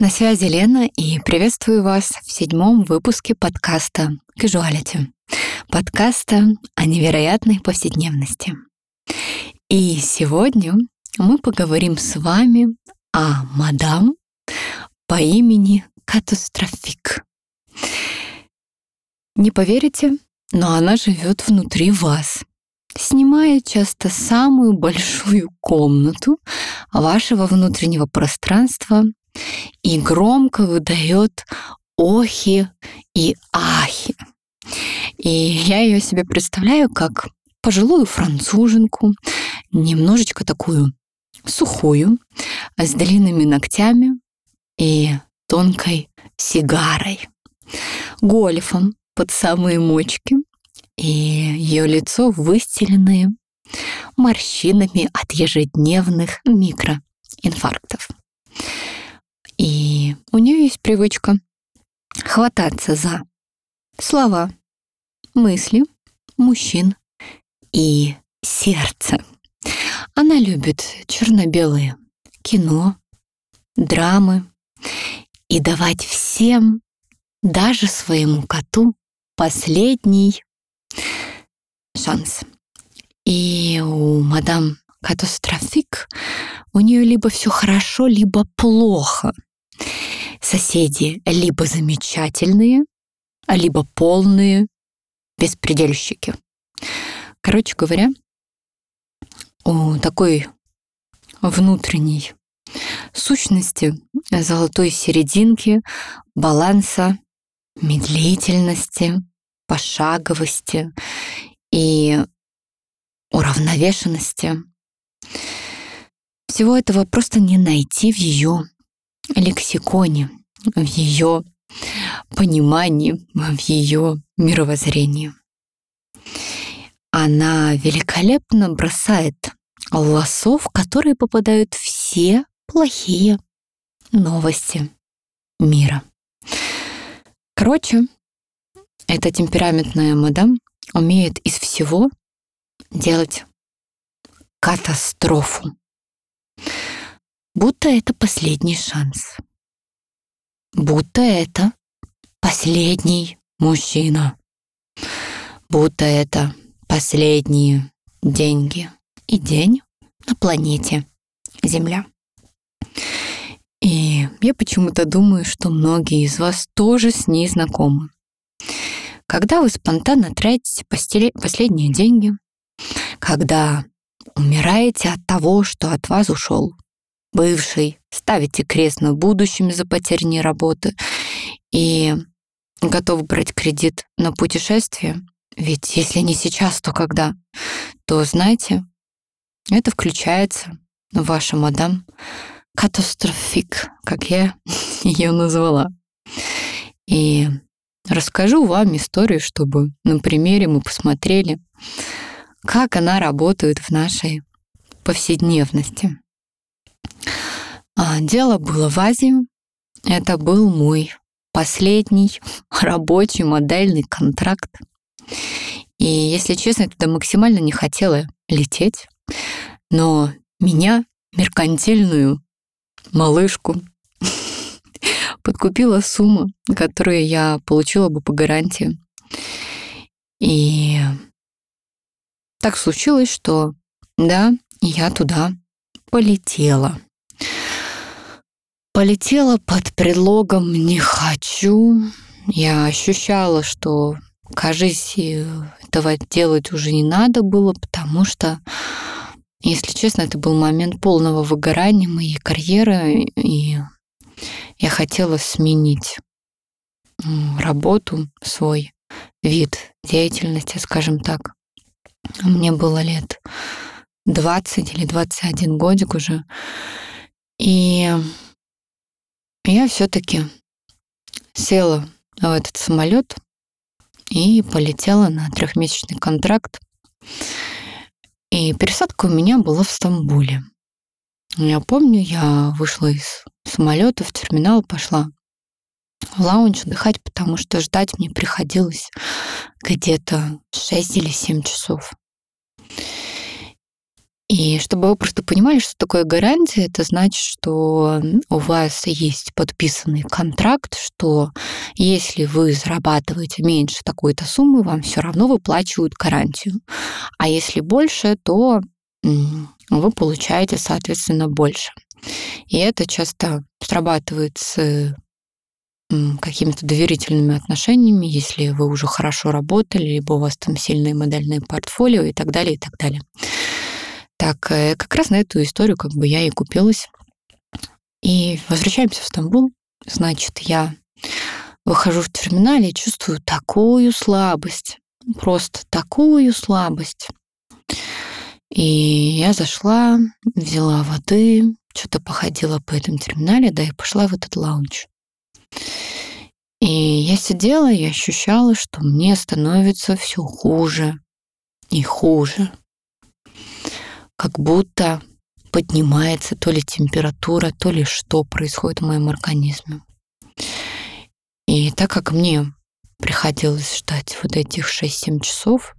На связи Лена и приветствую вас в седьмом выпуске подкаста Casuality. Подкаста о невероятной повседневности. И сегодня мы поговорим с вами о мадам по имени Катастрофик. Не поверите, но она живет внутри вас, снимая часто самую большую комнату вашего внутреннего пространства и громко выдает охи и ахи. И я ее себе представляю как пожилую француженку, немножечко такую сухую, с длинными ногтями и тонкой сигарой, гольфом под самые мочки, и ее лицо выстеленное морщинами от ежедневных микроинфарктов. У нее есть привычка хвататься за слова, мысли мужчин и сердце. Она любит черно-белые кино, драмы и давать всем, даже своему коту, последний шанс. И у мадам Катастрофик у нее либо все хорошо, либо плохо – Соседи либо замечательные, либо полные беспредельщики. Короче говоря, у такой внутренней сущности, золотой серединки, баланса, медлительности, пошаговости и уравновешенности. Всего этого просто не найти в ее лексиконе, в ее понимании, в ее мировоззрении. Она великолепно бросает лосо, в которые попадают все плохие новости мира. Короче, эта темпераментная мадам умеет из всего делать катастрофу будто это последний шанс. Будто это последний мужчина. Будто это последние деньги и день на планете Земля. И я почему-то думаю, что многие из вас тоже с ней знакомы. Когда вы спонтанно тратите последние деньги, когда умираете от того, что от вас ушел бывший, ставите крест на будущем за потерянной работы и готовы брать кредит на путешествие, ведь если не сейчас, то когда, то знаете, это включается в ваша мадам катастрофик, как я ее назвала. И расскажу вам историю, чтобы на примере мы посмотрели, как она работает в нашей повседневности. А, дело было в Азии. Это был мой последний рабочий модельный контракт. И, если честно, я туда максимально не хотела лететь. Но меня, меркантильную малышку, подкупила сумма, которую я получила бы по гарантии. И так случилось, что да, я туда полетела. Полетела под предлогом «не хочу». Я ощущала, что, кажется, этого делать уже не надо было, потому что, если честно, это был момент полного выгорания моей карьеры, и я хотела сменить работу, свой вид деятельности, скажем так. Мне было лет 20 или 21 годик уже. И я все-таки села в этот самолет и полетела на трехмесячный контракт. И пересадка у меня была в Стамбуле. Я помню, я вышла из самолета в терминал, пошла в лаунж отдыхать, потому что ждать мне приходилось где-то 6 или 7 часов. И чтобы вы просто понимали, что такое гарантия, это значит, что у вас есть подписанный контракт, что если вы зарабатываете меньше такой-то суммы, вам все равно выплачивают гарантию. А если больше, то вы получаете, соответственно, больше. И это часто срабатывает с какими-то доверительными отношениями, если вы уже хорошо работали, либо у вас там сильные модельные портфолио и так далее, и так далее. Так, э, как раз на эту историю как бы я и купилась. И возвращаемся в Стамбул. Значит, я выхожу в терминале и чувствую такую слабость. Просто такую слабость. И я зашла, взяла воды, что-то походила по этому терминале, да, и пошла в этот лаунж. И я сидела и ощущала, что мне становится все хуже и хуже как будто поднимается то ли температура, то ли что происходит в моем организме. И так как мне приходилось ждать вот этих 6-7 часов,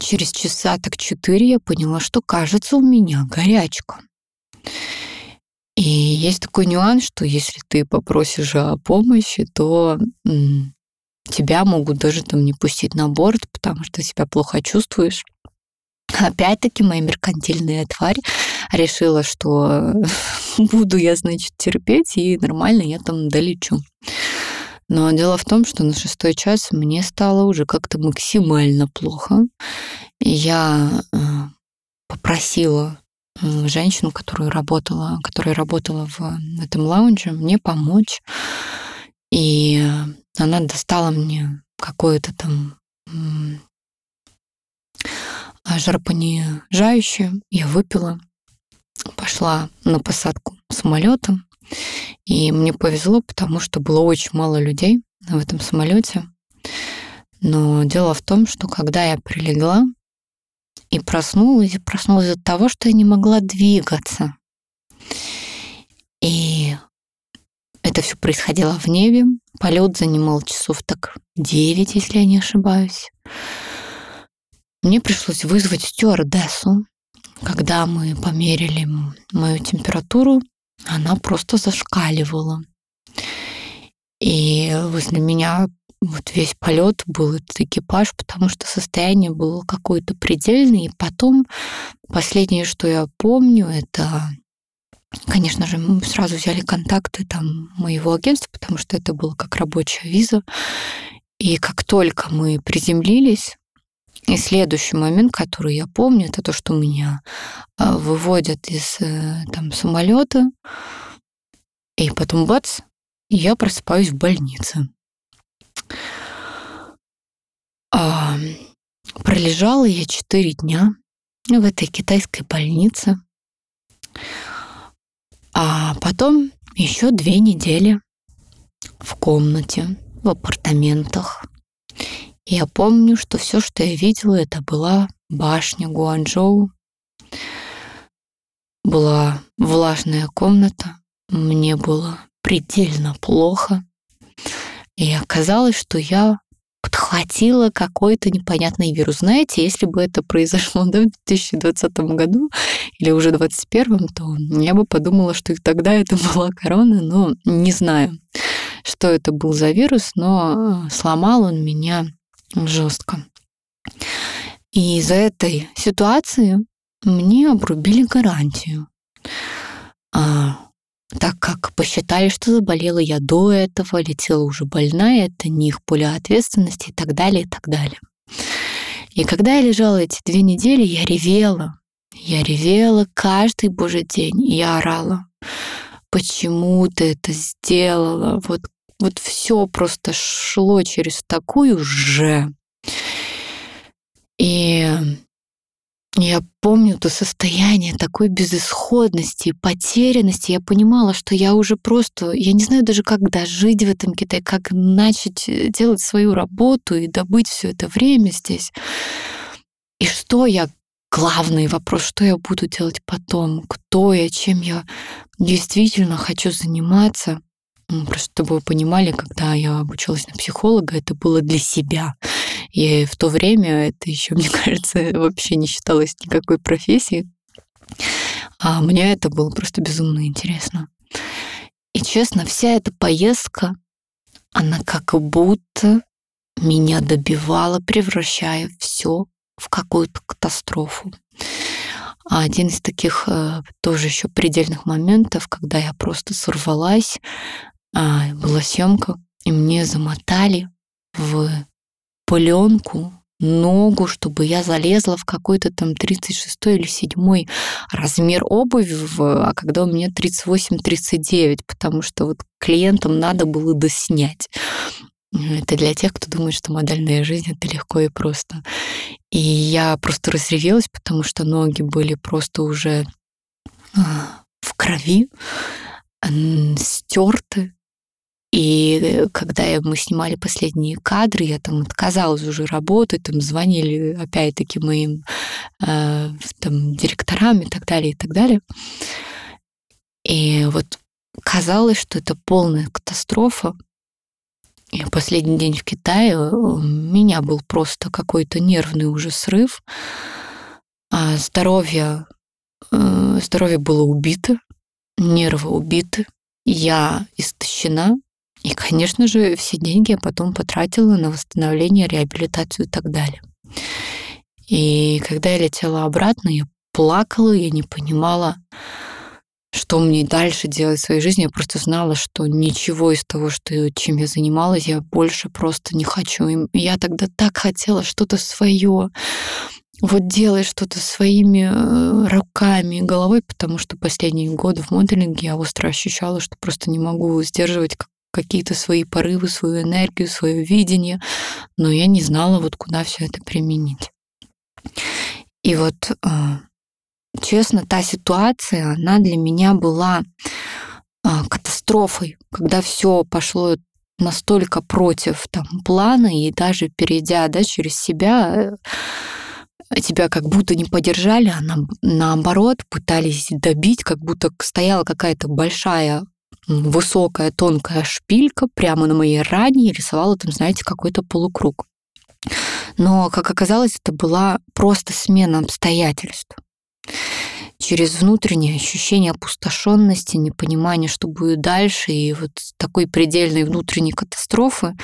через часа так 4 я поняла, что кажется у меня горячка. И есть такой нюанс, что если ты попросишь о помощи, то тебя могут даже там не пустить на борт, потому что себя плохо чувствуешь. Опять-таки моя меркантильная тварь решила, что буду я, значит, терпеть, и нормально я там долечу. Но дело в том, что на шестой час мне стало уже как-то максимально плохо. Я э, попросила э, женщину, которую работала, которая работала в этом лаунже, мне помочь. И она достала мне какое-то там жаропонижающее. Я выпила, пошла на посадку самолета. И мне повезло, потому что было очень мало людей в этом самолете. Но дело в том, что когда я прилегла и проснулась, проснулась от того, что я не могла двигаться. И это все происходило в небе. Полет занимал часов так 9, если я не ошибаюсь. Мне пришлось вызвать стюардессу. Когда мы померили мою температуру, она просто зашкаливала. И возле меня вот весь полет был этот экипаж, потому что состояние было какое-то предельное. И потом последнее, что я помню, это, конечно же, мы сразу взяли контакты там моего агентства, потому что это было как рабочая виза. И как только мы приземлились, и следующий момент, который я помню, это то, что меня а, выводят из э, там, самолета, и потом бац, я просыпаюсь в больнице. А, пролежала я четыре дня в этой китайской больнице. А потом еще две недели в комнате, в апартаментах. Я помню, что все, что я видела, это была башня Гуанчжоу. Была влажная комната, мне было предельно плохо. И оказалось, что я подхватила какой-то непонятный вирус. Знаете, если бы это произошло да, в 2020 году или уже 2021, то я бы подумала, что и тогда это была корона, но не знаю, что это был за вирус, но сломал он меня жестко. И из-за этой ситуации мне обрубили гарантию. А, так как посчитали, что заболела я до этого, летела уже больная, это не их поле ответственности и так далее, и так далее. И когда я лежала эти две недели, я ревела. Я ревела каждый божий день. Я орала. Почему ты это сделала? Вот вот все просто шло через такую же. И я помню то состояние такой безысходности, потерянности. Я понимала, что я уже просто, я не знаю даже, как дожить в этом Китае, как начать э, делать свою работу и добыть все это время здесь. И что я главный вопрос, что я буду делать потом, кто я, чем я действительно хочу заниматься. Просто чтобы вы понимали, когда я обучалась на психолога, это было для себя. И в то время это еще, мне кажется, вообще не считалось никакой профессией. А мне это было просто безумно интересно. И честно, вся эта поездка, она как будто меня добивала, превращая все в какую-то катастрофу. А один из таких э, тоже еще предельных моментов, когда я просто сорвалась, а, была съемка, и мне замотали в пленку ногу, чтобы я залезла в какой-то там 36 или 7 размер обуви, а когда у меня 38-39, потому что вот клиентам надо было доснять. Это для тех, кто думает, что модельная жизнь это легко и просто. И я просто разревелась, потому что ноги были просто уже а, в крови, стерты. И когда мы снимали последние кадры, я там отказалась уже работать, там звонили опять-таки моим э, там, директорам и так далее, и так далее. И вот казалось, что это полная катастрофа, и последний день в Китае э, у меня был просто какой-то нервный уже срыв. А здоровье, э, здоровье было убито, нервы убиты. Я истощена. И, конечно же, все деньги я потом потратила на восстановление, реабилитацию и так далее. И когда я летела обратно, я плакала, я не понимала, что мне дальше делать в своей жизни. Я просто знала, что ничего из того, что, чем я занималась, я больше просто не хочу. И я тогда так хотела что-то свое. Вот делать что-то своими э, руками, головой, потому что последние годы в моделинге я остро ощущала, что просто не могу сдерживать какие-то свои порывы, свою энергию, свое видение, но я не знала, вот куда все это применить. И вот а, честно, та ситуация, она для меня была а, катастрофой, когда все пошло настолько против там, плана, и даже перейдя да, через себя, э, тебя как будто не поддержали, а на, наоборот пытались добить, как будто стояла какая-то большая высокая тонкая шпилька прямо на моей ране и рисовала там, знаете, какой-то полукруг. Но, как оказалось, это была просто смена обстоятельств через внутреннее ощущение опустошенности, непонимание, что будет дальше, и вот такой предельной внутренней катастрофы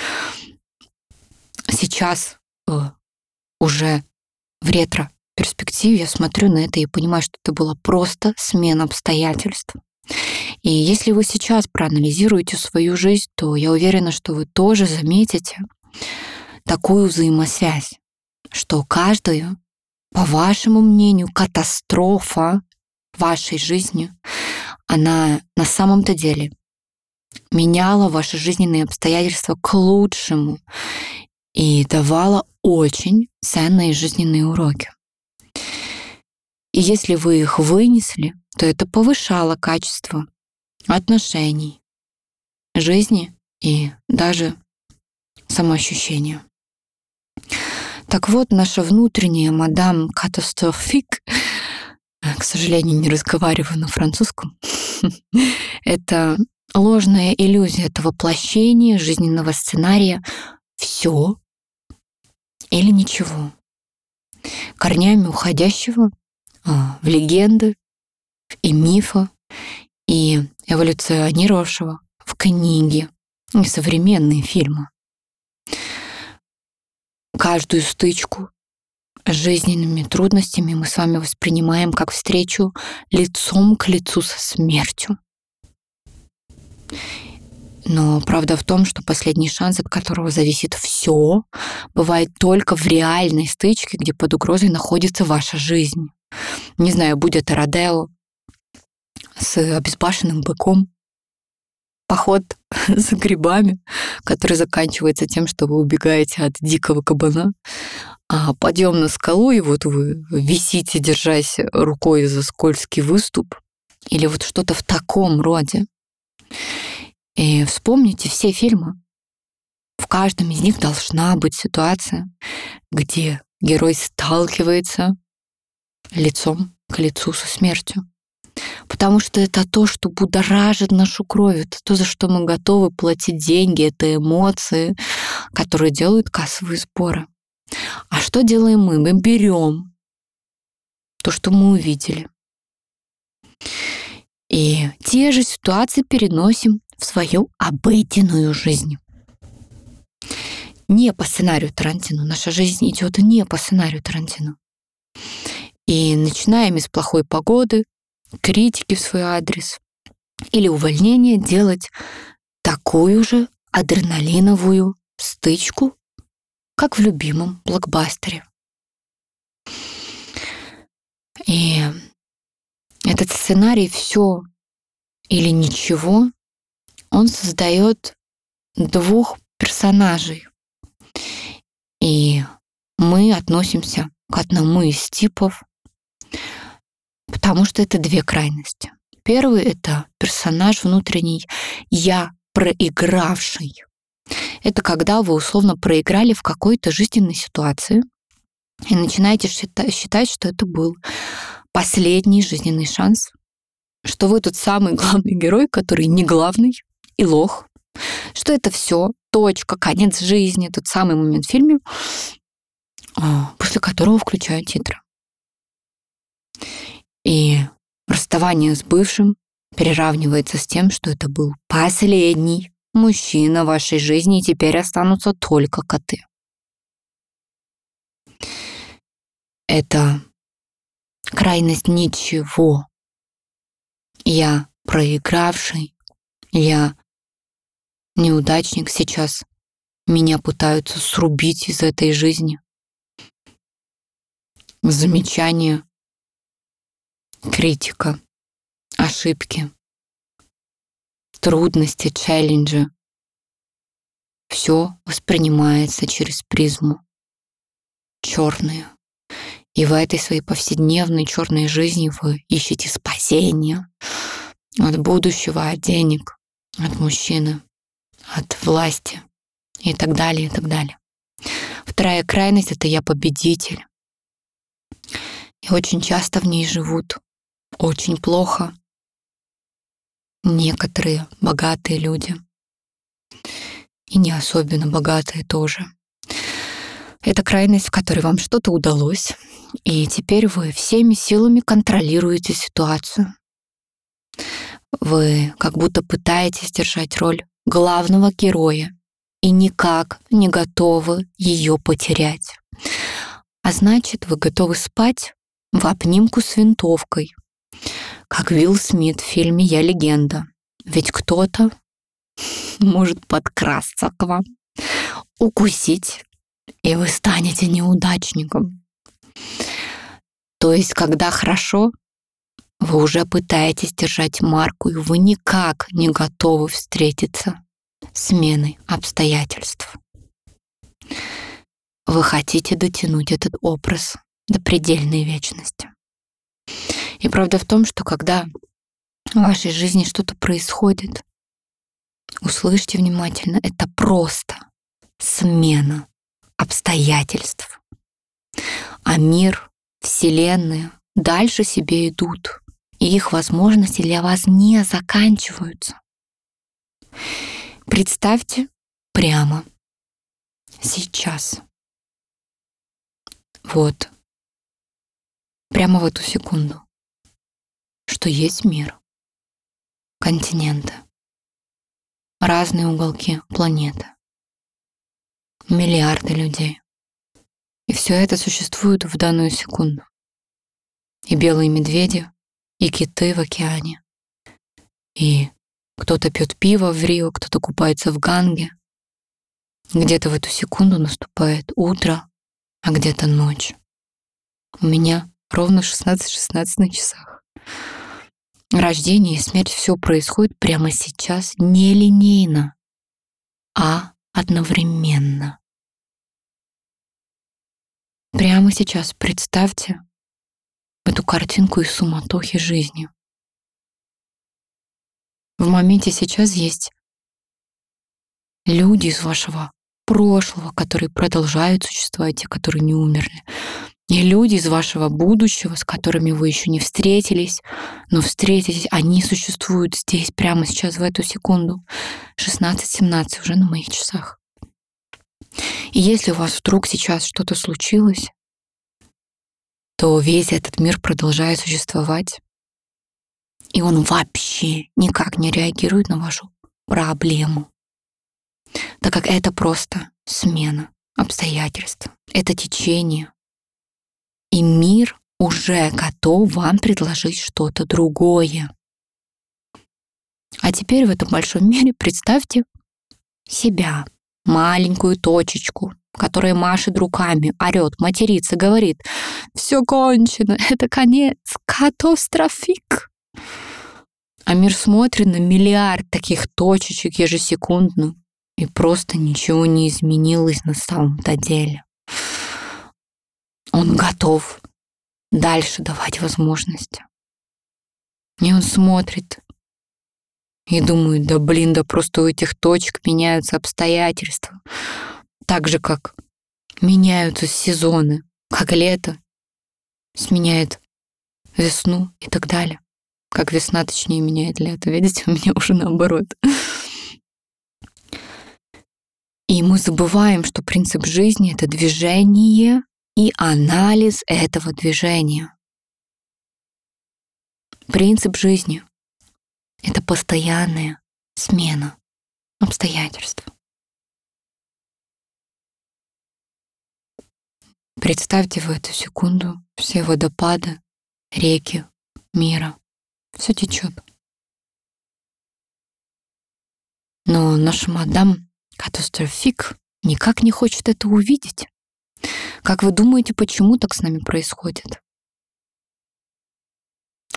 сейчас э, уже в ретро перспективе я смотрю на это и понимаю, что это была просто смена обстоятельств. И если вы сейчас проанализируете свою жизнь, то я уверена, что вы тоже заметите такую взаимосвязь, что каждую по вашему мнению, катастрофа вашей жизни, она на самом-то деле меняла ваши жизненные обстоятельства к лучшему и давала очень ценные жизненные уроки. И если вы их вынесли, то это повышало качество отношений, жизни и даже самоощущения. Так вот, наша внутренняя мадам катастрофик, к сожалению, не разговариваю на французском, это ложная иллюзия, это воплощение жизненного сценария «все или ничего», корнями уходящего в легенды и мифы, и эволюционировавшего в книги и современные фильмы каждую стычку с жизненными трудностями мы с вами воспринимаем как встречу лицом к лицу со смертью. Но правда в том, что последний шанс, от которого зависит все, бывает только в реальной стычке, где под угрозой находится ваша жизнь. Не знаю, будет Родео с обезбашенным быком, поход за грибами, который заканчивается тем, что вы убегаете от дикого кабана, а подъем на скалу, и вот вы висите, держась рукой за скользкий выступ, или вот что-то в таком роде. И вспомните все фильмы. В каждом из них должна быть ситуация, где герой сталкивается лицом к лицу со смертью потому что это то, что будоражит нашу кровь, это то, за что мы готовы платить деньги, это эмоции, которые делают кассовые сборы. А что делаем мы? Мы берем то, что мы увидели. И те же ситуации переносим в свою обыденную жизнь. Не по сценарию Тарантино. Наша жизнь идет не по сценарию Тарантино. И начинаем из плохой погоды, критики в свой адрес или увольнения делать такую же адреналиновую стычку, как в любимом блокбастере. И этот сценарий все или ничего, он создает двух персонажей. И мы относимся к одному из типов, потому что это две крайности. Первый — это персонаж внутренний «я проигравший». Это когда вы условно проиграли в какой-то жизненной ситуации и начинаете считать, что это был последний жизненный шанс, что вы тот самый главный герой, который не главный и лох, что это все, точка, конец жизни, тот самый момент в фильме, а, после которого включают титры. И расставание с бывшим переравнивается с тем, что это был последний мужчина в вашей жизни, и теперь останутся только коты. Это крайность ничего. Я проигравший, я неудачник сейчас. Меня пытаются срубить из этой жизни. Замечания, критика, ошибки, трудности, челленджи. Все воспринимается через призму. Черные. И в этой своей повседневной черной жизни вы ищете спасение от будущего, от денег, от мужчины, от власти и так далее, и так далее. Вторая крайность — это я победитель. И очень часто в ней живут очень плохо некоторые богатые люди. И не особенно богатые тоже. Это крайность, в которой вам что-то удалось, и теперь вы всеми силами контролируете ситуацию. Вы как будто пытаетесь держать роль главного героя и никак не готовы ее потерять. А значит, вы готовы спать в обнимку с винтовкой, как Уилл Смит в фильме «Я легенда». Ведь кто-то может подкрасться к вам, укусить, и вы станете неудачником. То есть, когда хорошо, вы уже пытаетесь держать марку, и вы никак не готовы встретиться с сменой обстоятельств. Вы хотите дотянуть этот образ до предельной вечности. И правда в том, что когда в вашей жизни что-то происходит, услышьте внимательно, это просто смена обстоятельств. А мир, Вселенная дальше себе идут, и их возможности для вас не заканчиваются. Представьте прямо сейчас. Вот. Прямо в эту секунду. Что есть мир. Континенты. Разные уголки планеты миллиарды людей. И все это существует в данную секунду. И белые медведи, и киты в океане. И кто-то пьет пиво в Рио, кто-то купается в Ганге. Где-то в эту секунду наступает утро, а где-то ночь. У меня ровно 16-16 на часах. Рождение и смерть все происходит прямо сейчас нелинейно, а одновременно. Прямо сейчас представьте эту картинку из суматохи жизни. В моменте сейчас есть люди из вашего прошлого, которые продолжают существовать, те, которые не умерли. И люди из вашего будущего, с которыми вы еще не встретились, но встретитесь, они существуют здесь, прямо сейчас, в эту секунду. 16-17 уже на моих часах. И если у вас вдруг сейчас что-то случилось, то весь этот мир продолжает существовать, и он вообще никак не реагирует на вашу проблему, так как это просто смена обстоятельств, это течение. И мир уже готов вам предложить что-то другое. А теперь в этом большом мире представьте себя, маленькую точечку, которая машет руками, орет, матерится, говорит, все кончено, это конец, катастрофик. А мир смотрит на миллиард таких точечек ежесекундно, и просто ничего не изменилось на самом-то деле. Он готов дальше давать возможности. И он смотрит и думает, да блин, да просто у этих точек меняются обстоятельства. Так же, как меняются сезоны, как лето сменяет весну и так далее. Как весна, точнее, меняет лето. Видите, у меня уже наоборот. И мы забываем, что принцип жизни — это движение и анализ этого движения. Принцип жизни — это постоянная смена обстоятельств. Представьте в эту секунду все водопады, реки мира. Все течет. Но наша мадам катастрофик никак не хочет это увидеть. Как вы думаете, почему так с нами происходит?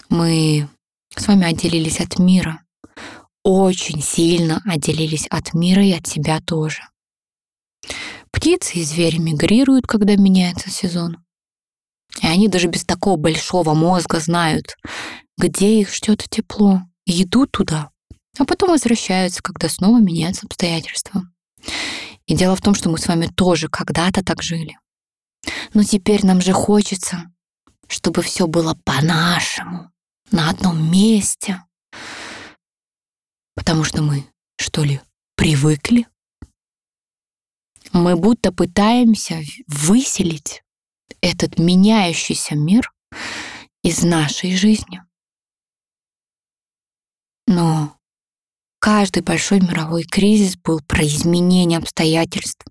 Мы с вами отделились от мира. Очень сильно отделились от мира и от себя тоже. Птицы и звери мигрируют, когда меняется сезон. И они даже без такого большого мозга знают, где их ждет тепло, и идут туда, а потом возвращаются, когда снова меняются обстоятельства. И дело в том, что мы с вами тоже когда-то так жили. Но теперь нам же хочется, чтобы все было по-нашему, на одном месте. Потому что мы, что ли, привыкли? Мы будто пытаемся выселить этот меняющийся мир из нашей жизни. Но каждый большой мировой кризис был про изменение обстоятельств,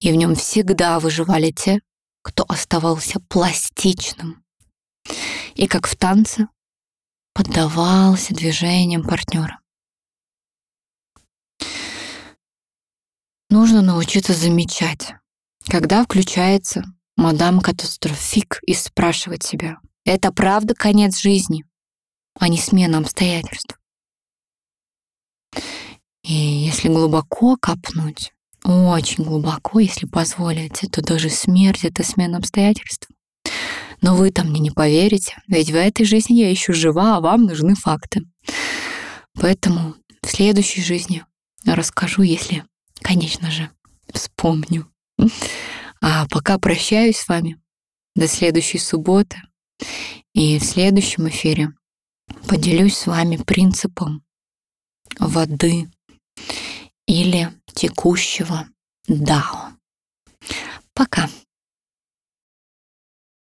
и в нем всегда выживали те, кто оставался пластичным. И как в танце поддавался движениям партнера. Нужно научиться замечать, когда включается мадам катастрофик и спрашивать себя, это правда конец жизни, а не смена обстоятельств. И если глубоко копнуть, очень глубоко, если позволите, то даже смерть — это смена обстоятельств. Но вы там мне не поверите, ведь в этой жизни я еще жива, а вам нужны факты. Поэтому в следующей жизни расскажу, если, конечно же, вспомню. А пока прощаюсь с вами. До следующей субботы. И в следующем эфире поделюсь с вами принципом воды или текущего дао. Пока.